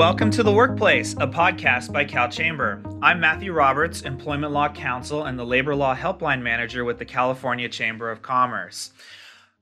Welcome to The Workplace, a podcast by Cal Chamber. I'm Matthew Roberts, Employment Law Counsel and the Labor Law Helpline Manager with the California Chamber of Commerce.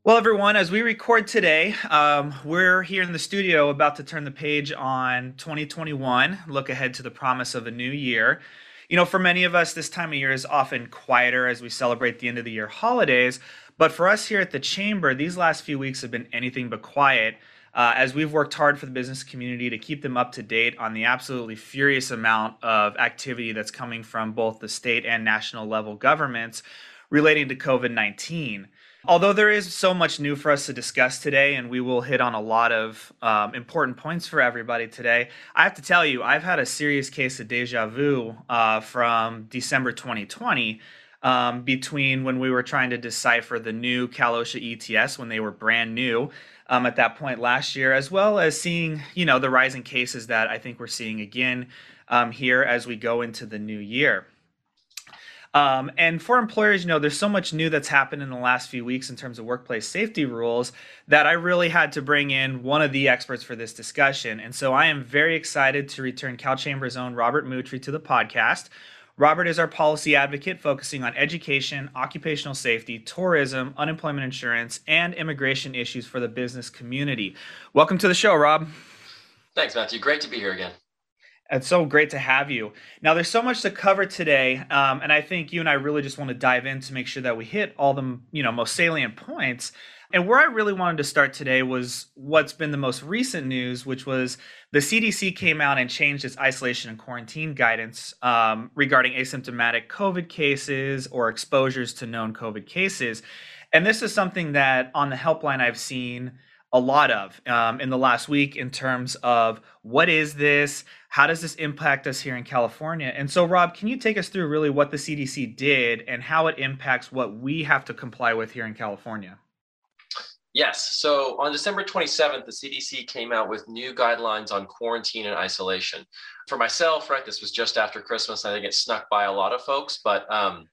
Well, everyone, as we record today, um, we're here in the studio about to turn the page on 2021, look ahead to the promise of a new year. You know, for many of us, this time of year is often quieter as we celebrate the end of the year holidays. But for us here at the Chamber, these last few weeks have been anything but quiet uh, as we've worked hard for the business community to keep them up to date on the absolutely furious amount of activity that's coming from both the state and national level governments relating to COVID 19. Although there is so much new for us to discuss today, and we will hit on a lot of um, important points for everybody today, I have to tell you, I've had a serious case of deja vu uh, from December 2020 um, between when we were trying to decipher the new Cal OSHA ETS when they were brand new um, at that point last year, as well as seeing you know the rising cases that I think we're seeing again um, here as we go into the new year. Um, and for employers, you know, there's so much new that's happened in the last few weeks in terms of workplace safety rules that I really had to bring in one of the experts for this discussion. And so I am very excited to return Cal Chamber's own Robert Moutrie to the podcast. Robert is our policy advocate focusing on education, occupational safety, tourism, unemployment insurance, and immigration issues for the business community. Welcome to the show, Rob. Thanks, Matthew. Great to be here again. It's so great to have you. Now, there's so much to cover today, um, and I think you and I really just want to dive in to make sure that we hit all the you know most salient points. And where I really wanted to start today was what's been the most recent news, which was the CDC came out and changed its isolation and quarantine guidance um, regarding asymptomatic COVID cases or exposures to known COVID cases. And this is something that on the helpline I've seen a lot of um, in the last week in terms of what is this? How does this impact us here in California? And so, Rob, can you take us through really what the CDC did and how it impacts what we have to comply with here in California? Yes. So on December 27th, the CDC came out with new guidelines on quarantine and isolation. For myself, right, this was just after Christmas. I think it snuck by a lot of folks, but um,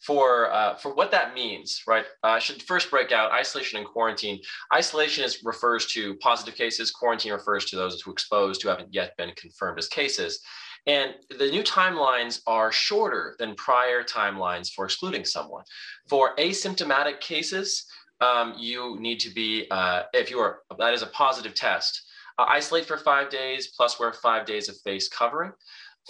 for uh, for what that means, right? Uh, I should first break out isolation and quarantine. Isolation is refers to positive cases. Quarantine refers to those who exposed who haven't yet been confirmed as cases. And the new timelines are shorter than prior timelines for excluding someone. For asymptomatic cases, um, you need to be, uh, if you are, that is a positive test, uh, isolate for five days plus wear five days of face covering.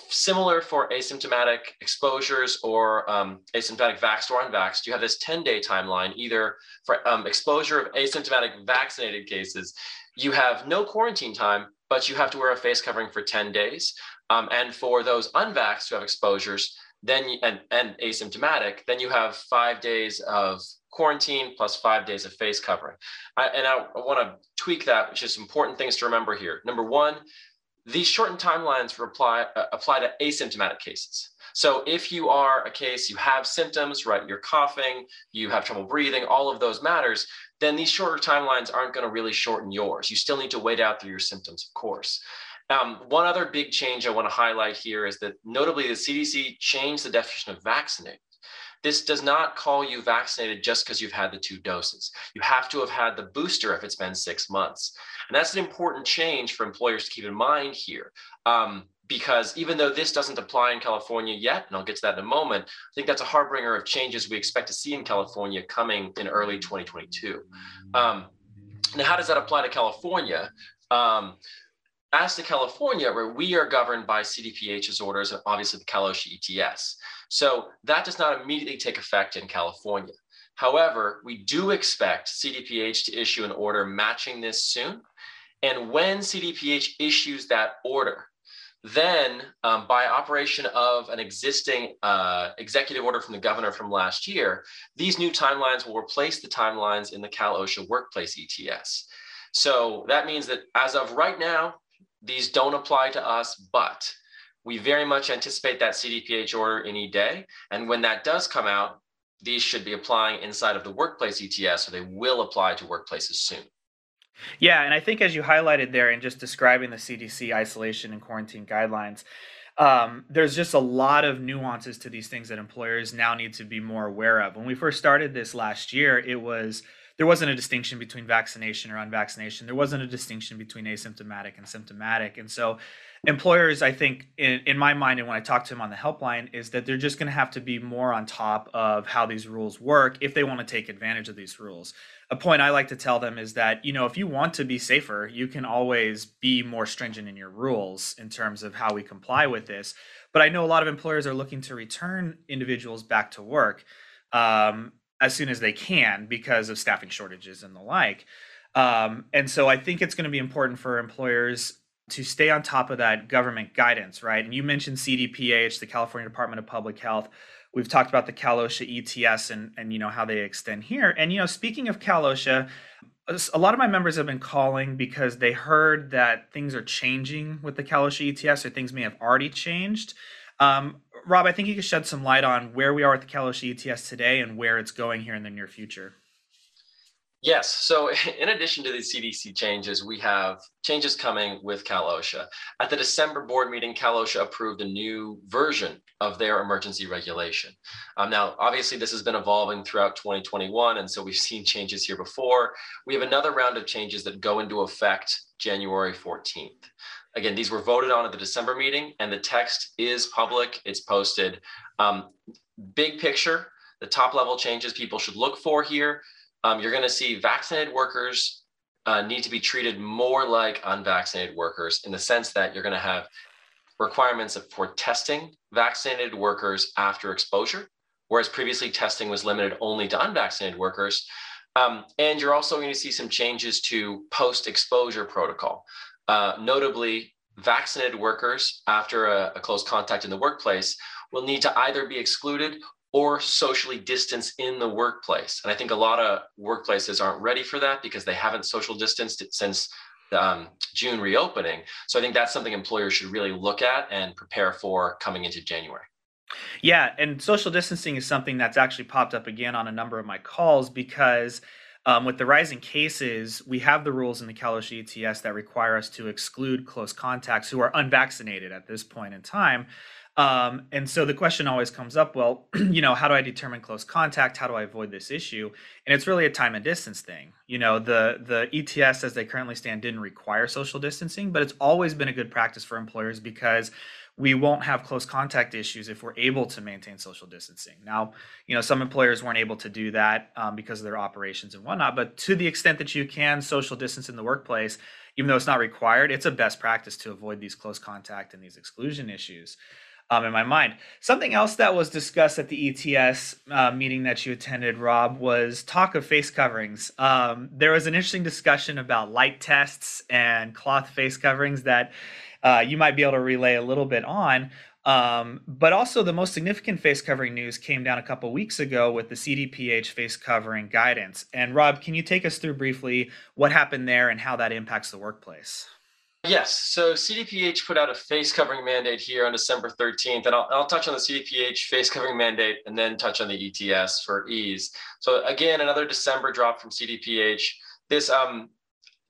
Similar for asymptomatic exposures or um, asymptomatic vaxxed or unvaxxed, you have this 10 day timeline, either for um, exposure of asymptomatic vaccinated cases, you have no quarantine time, but you have to wear a face covering for 10 days. Um, and for those unvaxxed who have exposures, then and, and asymptomatic, then you have five days of quarantine plus five days of face covering. I, and I, I want to tweak that, which is important things to remember here. Number one, these shortened timelines apply, uh, apply to asymptomatic cases. So if you are a case, you have symptoms, right? You're coughing, you have trouble breathing, all of those matters, then these shorter timelines aren't going to really shorten yours. You still need to wait out through your symptoms, of course. Um, one other big change I want to highlight here is that notably the CDC changed the definition of vaccinated. This does not call you vaccinated just because you've had the two doses. You have to have had the booster if it's been six months. And that's an important change for employers to keep in mind here. Um, because even though this doesn't apply in California yet, and I'll get to that in a moment, I think that's a harbinger of changes we expect to see in California coming in early 2022. Um, now, how does that apply to California? Um, as to California, where we are governed by CDPH's orders and obviously the Cal OSHA ETS. So that does not immediately take effect in California. However, we do expect CDPH to issue an order matching this soon. And when CDPH issues that order, then um, by operation of an existing uh, executive order from the governor from last year, these new timelines will replace the timelines in the Cal OSHA workplace ETS. So that means that as of right now, these don't apply to us, but we very much anticipate that CDPH order any day. And when that does come out, these should be applying inside of the workplace ETS, so they will apply to workplaces soon. Yeah, and I think as you highlighted there in just describing the CDC isolation and quarantine guidelines, um, there's just a lot of nuances to these things that employers now need to be more aware of. When we first started this last year, it was there wasn't a distinction between vaccination or unvaccination. There wasn't a distinction between asymptomatic and symptomatic. And so employers, I think, in, in my mind, and when I talk to them on the helpline, is that they're just going to have to be more on top of how these rules work if they want to take advantage of these rules. A point I like to tell them is that, you know, if you want to be safer, you can always be more stringent in your rules in terms of how we comply with this. But I know a lot of employers are looking to return individuals back to work. Um, as soon as they can because of staffing shortages and the like. Um, and so I think it's going to be important for employers to stay on top of that government guidance, right? And you mentioned CDPH, the California Department of Public Health. We've talked about the Cal OSHA ETS and, and you know how they extend here. And you know, speaking of Cal OSHA, a lot of my members have been calling because they heard that things are changing with the Cal OSHA ETS, or things may have already changed. Um, Rob, I think you could shed some light on where we are with the Cal OSHA ETS today and where it's going here in the near future. Yes. So, in addition to the CDC changes, we have changes coming with Cal OSHA. At the December board meeting, Cal OSHA approved a new version of their emergency regulation. Um, now, obviously, this has been evolving throughout 2021, and so we've seen changes here before. We have another round of changes that go into effect January 14th. Again, these were voted on at the December meeting, and the text is public. It's posted. Um, big picture, the top level changes people should look for here. Um, you're going to see vaccinated workers uh, need to be treated more like unvaccinated workers in the sense that you're going to have requirements for testing vaccinated workers after exposure, whereas previously testing was limited only to unvaccinated workers. Um, and you're also going to see some changes to post exposure protocol. Uh, notably, vaccinated workers after a, a close contact in the workplace will need to either be excluded or socially distance in the workplace. And I think a lot of workplaces aren't ready for that because they haven't social distanced since um, June reopening. So I think that's something employers should really look at and prepare for coming into January. Yeah, and social distancing is something that's actually popped up again on a number of my calls because um, with the rising cases, we have the rules in the Cal ETS that require us to exclude close contacts who are unvaccinated at this point in time. Um, and so the question always comes up well, you know, how do I determine close contact? How do I avoid this issue? And it's really a time and distance thing. You know, the the ETS as they currently stand didn't require social distancing, but it's always been a good practice for employers because we won't have close contact issues if we're able to maintain social distancing. Now, you know, some employers weren't able to do that um, because of their operations and whatnot, but to the extent that you can social distance in the workplace, even though it's not required, it's a best practice to avoid these close contact and these exclusion issues. Um, in my mind. Something else that was discussed at the ETS uh, meeting that you attended, Rob, was talk of face coverings. Um, there was an interesting discussion about light tests and cloth face coverings that uh, you might be able to relay a little bit on. Um, but also, the most significant face covering news came down a couple weeks ago with the CDPH face covering guidance. And Rob, can you take us through briefly what happened there and how that impacts the workplace? Yes. So CDPH put out a face covering mandate here on December 13th. And I'll, I'll, touch on the CDPH face covering mandate and then touch on the ETS for ease. So, again, another December drop from CDPH. This um,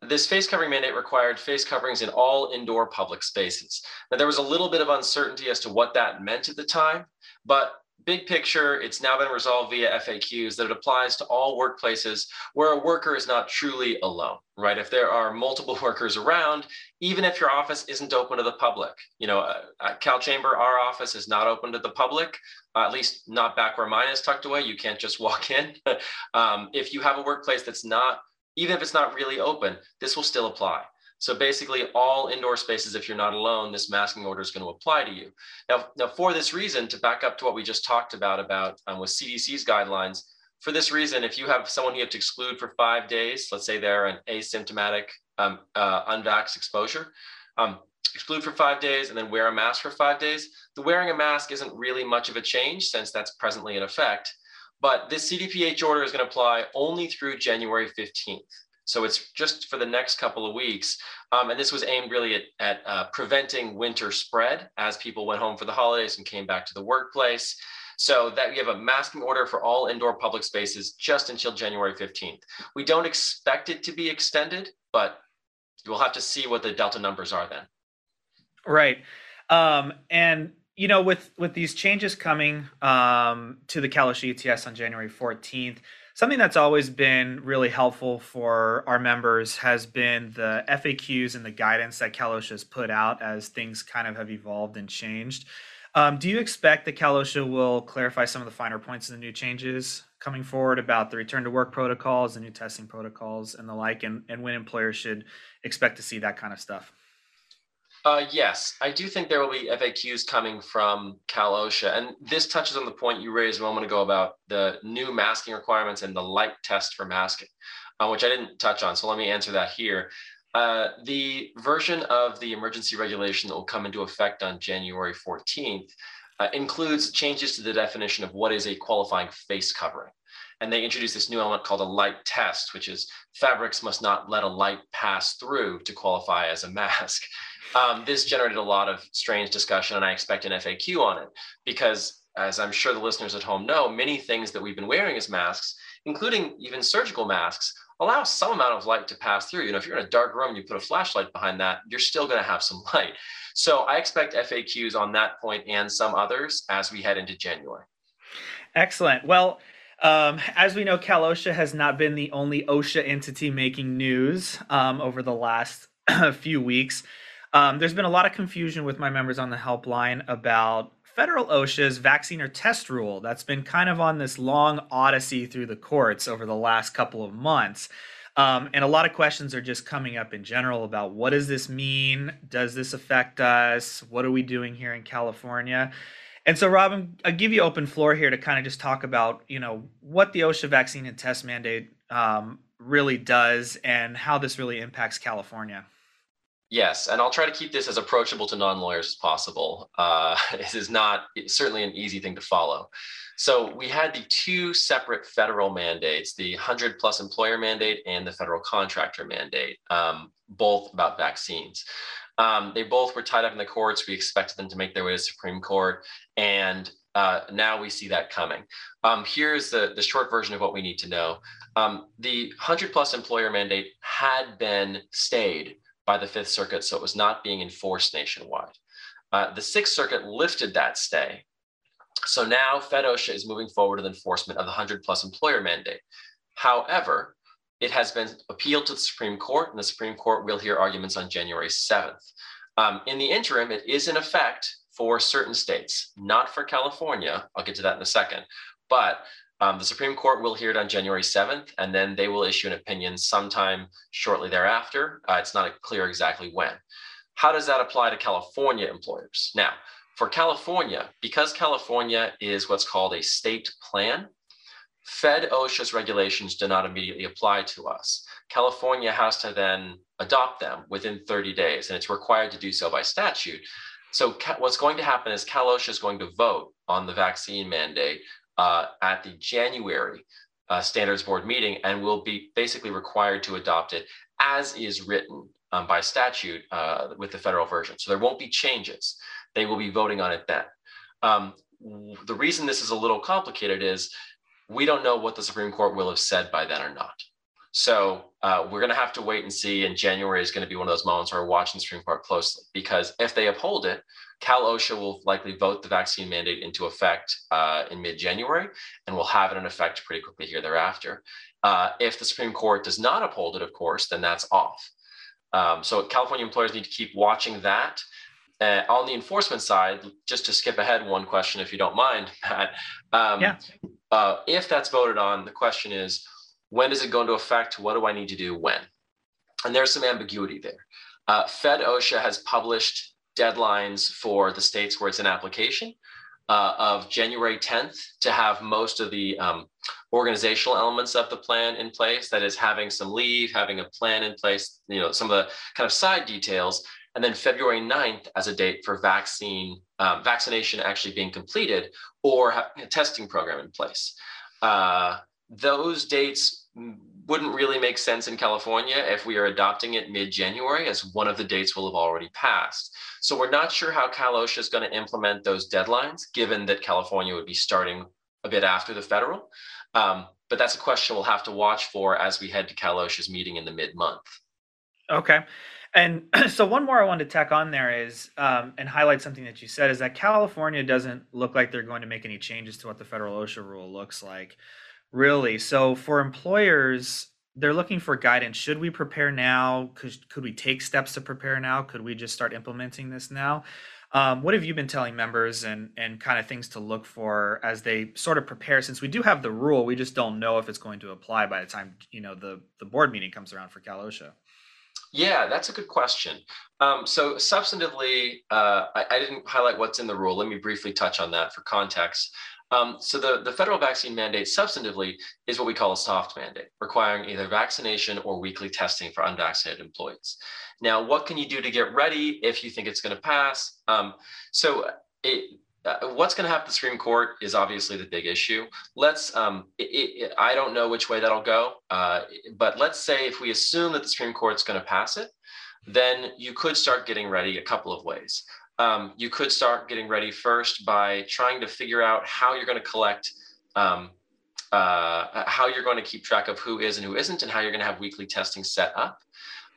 this face covering mandate required face coverings in all indoor public spaces. Now, there was a little bit of uncertainty as to what that meant at the time, but big picture, it's now been resolved via FAQs that it applies to all workplaces where a worker is not truly alone, right? If there are multiple workers around, even if your office isn't open to the public, you know, uh, at Cal Chamber, our office is not open to the public, uh, at least not back where mine is tucked away. You can't just walk in. um, if you have a workplace that's not even if it's not really open, this will still apply. So basically all indoor spaces, if you're not alone, this masking order is going to apply to you. Now, now for this reason, to back up to what we just talked about, about um, with CDC's guidelines, for this reason, if you have someone you have to exclude for five days, let's say they're an asymptomatic um, uh, unvaxxed exposure, um, exclude for five days and then wear a mask for five days, the wearing a mask isn't really much of a change since that's presently in effect. But this CDPH order is going to apply only through January 15th. So it's just for the next couple of weeks. Um, and this was aimed really at, at uh, preventing winter spread as people went home for the holidays and came back to the workplace. So that we have a masking order for all indoor public spaces just until January 15th. We don't expect it to be extended, but we'll have to see what the Delta numbers are then. Right. Um, and you know, with with these changes coming um, to the Cal OSHA ETS on January 14th, something that's always been really helpful for our members has been the FAQs and the guidance that Cal OSHA has put out as things kind of have evolved and changed. Um, do you expect that Cal OSHA will clarify some of the finer points of the new changes coming forward about the return to work protocols, the new testing protocols, and the like, and, and when employers should expect to see that kind of stuff? Uh, yes, I do think there will be FAQs coming from Cal OSHA. And this touches on the point you raised a moment ago about the new masking requirements and the light test for masking, uh, which I didn't touch on. So let me answer that here. Uh, the version of the emergency regulation that will come into effect on January 14th uh, includes changes to the definition of what is a qualifying face covering. And they introduced this new element called a light test, which is fabrics must not let a light pass through to qualify as a mask. Um, this generated a lot of strange discussion, and I expect an FAQ on it because, as I'm sure the listeners at home know, many things that we've been wearing as masks, including even surgical masks, allow some amount of light to pass through. You know, if you're in a dark room you put a flashlight behind that, you're still going to have some light. So I expect FAQs on that point and some others as we head into January. Excellent. Well, um, as we know, Cal OSHA has not been the only OSHA entity making news um, over the last few weeks. Um, there's been a lot of confusion with my members on the helpline about federal OSHA's vaccine or test rule that's been kind of on this long odyssey through the courts over the last couple of months. Um, and a lot of questions are just coming up in general about what does this mean? Does this affect us? What are we doing here in California? And so, Robin, I'll give you open floor here to kind of just talk about, you know, what the OSHA vaccine and test mandate um, really does and how this really impacts California. Yes, and I'll try to keep this as approachable to non-lawyers as possible. Uh, this is not certainly an easy thing to follow. So we had the two separate federal mandates, the 100 plus employer mandate and the federal contractor mandate, um, both about vaccines. Um, they both were tied up in the courts. We expected them to make their way to Supreme Court, and uh, now we see that coming. Um, here's the, the short version of what we need to know. Um, the 100 plus employer mandate had been stayed by the Fifth Circuit, so it was not being enforced nationwide. Uh, the Sixth Circuit lifted that stay. So now FedOSHA is moving forward with enforcement of the 100 plus employer mandate. However, it has been appealed to the Supreme Court, and the Supreme Court will hear arguments on January 7th. Um, in the interim, it is in effect for certain states, not for California. I'll get to that in a second. But um, the Supreme Court will hear it on January 7th, and then they will issue an opinion sometime shortly thereafter. Uh, it's not clear exactly when. How does that apply to California employers? Now, for California, because California is what's called a state plan, Fed OSHA's regulations do not immediately apply to us. California has to then adopt them within 30 days, and it's required to do so by statute. So, what's going to happen is Cal OSHA is going to vote on the vaccine mandate uh, at the January uh, standards board meeting and will be basically required to adopt it as is written um, by statute uh, with the federal version. So there won't be changes. They will be voting on it then. Um, the reason this is a little complicated is we don't know what the Supreme Court will have said by then or not. So uh, we're going to have to wait and see. And January is going to be one of those moments where we're watching the Supreme Court closely because if they uphold it, Cal OSHA will likely vote the vaccine mandate into effect uh, in mid January and will have it in effect pretty quickly here thereafter. Uh, if the Supreme Court does not uphold it, of course, then that's off. Um, so California employers need to keep watching that. Uh, on the enforcement side, just to skip ahead one question, if you don't mind, Matt. Um, yeah. Uh, if that's voted on, the question is when does it go into effect? What do I need to do when? And there's some ambiguity there. Uh, Fed OSHA has published deadlines for the states where it's an application uh, of January 10th to have most of the um, organizational elements of the plan in place. That is having some leave, having a plan in place, you know, some of the kind of side details. And then February 9th as a date for vaccine um, vaccination actually being completed or having a testing program in place. Uh, those dates wouldn't really make sense in California if we are adopting it mid January, as one of the dates will have already passed. So we're not sure how Cal OSHA is going to implement those deadlines, given that California would be starting a bit after the federal. Um, but that's a question we'll have to watch for as we head to Cal OSHA's meeting in the mid month. Okay. And so one more I wanted to tack on there is um, and highlight something that you said is that California doesn't look like they're going to make any changes to what the federal OSHA rule looks like. Really? So for employers, they're looking for guidance. Should we prepare now? Could, could we take steps to prepare now? Could we just start implementing this now? Um, what have you been telling members and and kind of things to look for as they sort of prepare? Since we do have the rule, we just don't know if it's going to apply by the time you know the the board meeting comes around for Cal OSHA. Yeah, that's a good question. Um, so substantively, uh, I, I, didn't highlight what's in the rule. Let me briefly touch on that for context. Um, so the, the federal vaccine mandate substantively is what we call a soft mandate, requiring either vaccination or weekly testing for unvaccinated employees. Now, what can you do to get ready if you think it's going to pass? Um, so it, uh, what's going to happen to the Supreme Court is obviously the big issue. Let's, um, it, it, I don't know which way that'll go, uh, but let's say if we assume that the Supreme Court's going to pass it, then you could start getting ready a couple of ways. Um, you could start getting ready first by trying to figure out how you're going to collect, um, uh, how you're going to keep track of who is and who isn't, and how you're going to have weekly testing set up.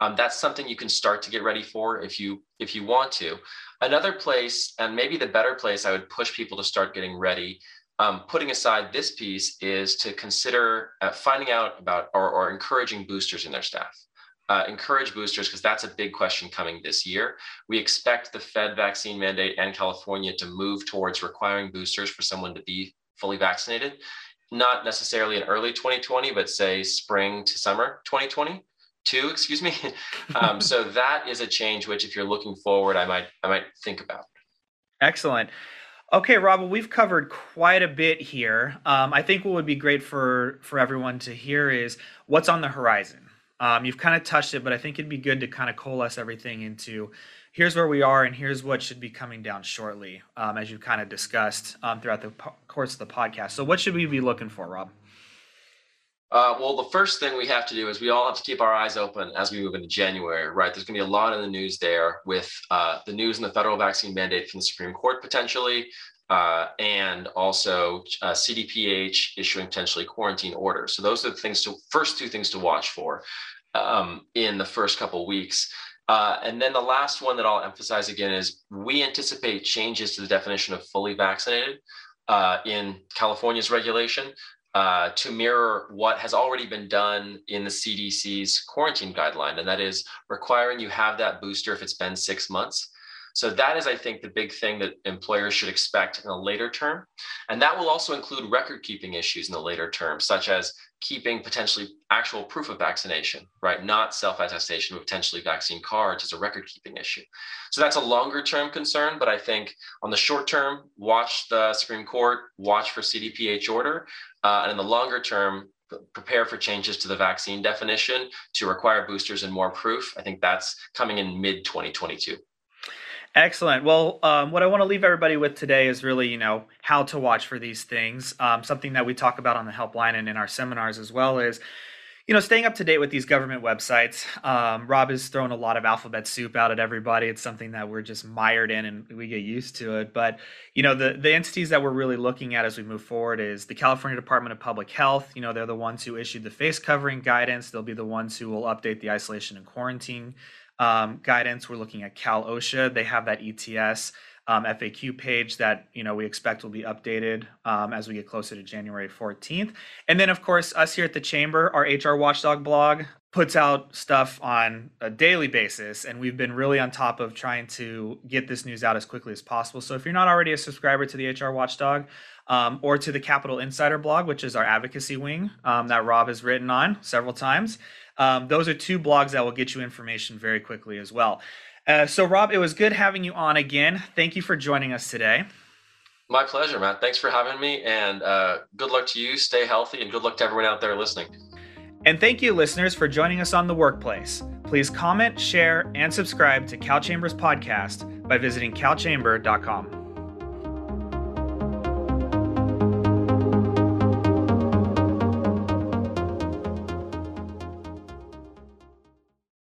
Um, that's something you can start to get ready for if you if you want to. Another place, and maybe the better place, I would push people to start getting ready. Um, putting aside this piece is to consider uh, finding out about or, or, encouraging boosters in their staff. Uh, encourage boosters because that's a big question coming this year. We expect the Fed vaccine mandate and California to move towards requiring boosters for someone to be fully vaccinated, not necessarily in early 2020, but say spring to summer 2020 two, excuse me. um, so that is a change which, if you're looking forward, I might I might think about. Excellent. Okay, Rob, well, we've covered quite a bit here. Um, I think what would be great for for everyone to hear is what's on the horizon. Um, you've kind of touched it, but I think it'd be good to kind of coalesce everything into here's where we are and here's what should be coming down shortly, um, as you've kind of discussed um, throughout the po- course of the podcast. So, what should we be looking for, Rob? Uh, well, the first thing we have to do is we all have to keep our eyes open as we move into January, right? There's going to be a lot in the news there with uh, the news and the federal vaccine mandate from the Supreme Court potentially, uh, and also uh, CDPH issuing potentially quarantine orders. So those are the things to first two things to watch for um, in the first couple weeks. Uh, and then the last one that I'll emphasize again is we anticipate changes to the definition of fully vaccinated uh, in California's regulation uh, to mirror what has already been done in the CDC's quarantine guideline, and that is requiring you have that booster if it's been six months. So that is, I think, the big thing that employers should expect in the later term. And that will also include record keeping issues in the later term, such as keeping potentially actual proof of vaccination, right? Not self attestation, but potentially vaccine cards as a record keeping issue. So that's a longer term concern. But I think on the short term, watch the Supreme Court, watch for CDPH order. Uh, and in the longer term, prepare for changes to the vaccine definition to require boosters and more proof. I think that's coming in mid 2022. Excellent. Well, um, what I want to leave everybody with today is really, you know, how to watch for these things. Um, something that we talk about on the helpline and in our seminars as well is, you know, staying up to date with these government websites. Um, Rob is throwing a lot of alphabet soup out at everybody. It's something that we're just mired in and we get used to it. But, you know, the, the entities that we're really looking at as we move forward is the California Department of Public Health. You know, they're the ones who issued the face covering guidance. They'll be the ones who will update the isolation and quarantine um, guidance. We're looking at Cal OSHA. They have that ETS um, FAQ page that you know we expect will be updated um, as we get closer to January 14th. And then, of course, us here at the Chamber, our HR Watchdog blog puts out stuff on a daily basis, and we've been really on top of trying to get this news out as quickly as possible. So if you're not already a subscriber to the HR Watchdog, um, or to the Capital Insider blog, which is our advocacy wing um, that Rob has written on several times. Um, those are two blogs that will get you information very quickly as well. Uh, so, Rob, it was good having you on again. Thank you for joining us today. My pleasure, Matt. Thanks for having me, and uh, good luck to you. Stay healthy, and good luck to everyone out there listening. And thank you, listeners, for joining us on The Workplace. Please comment, share, and subscribe to Cal Chambers Podcast by visiting calchamber.com.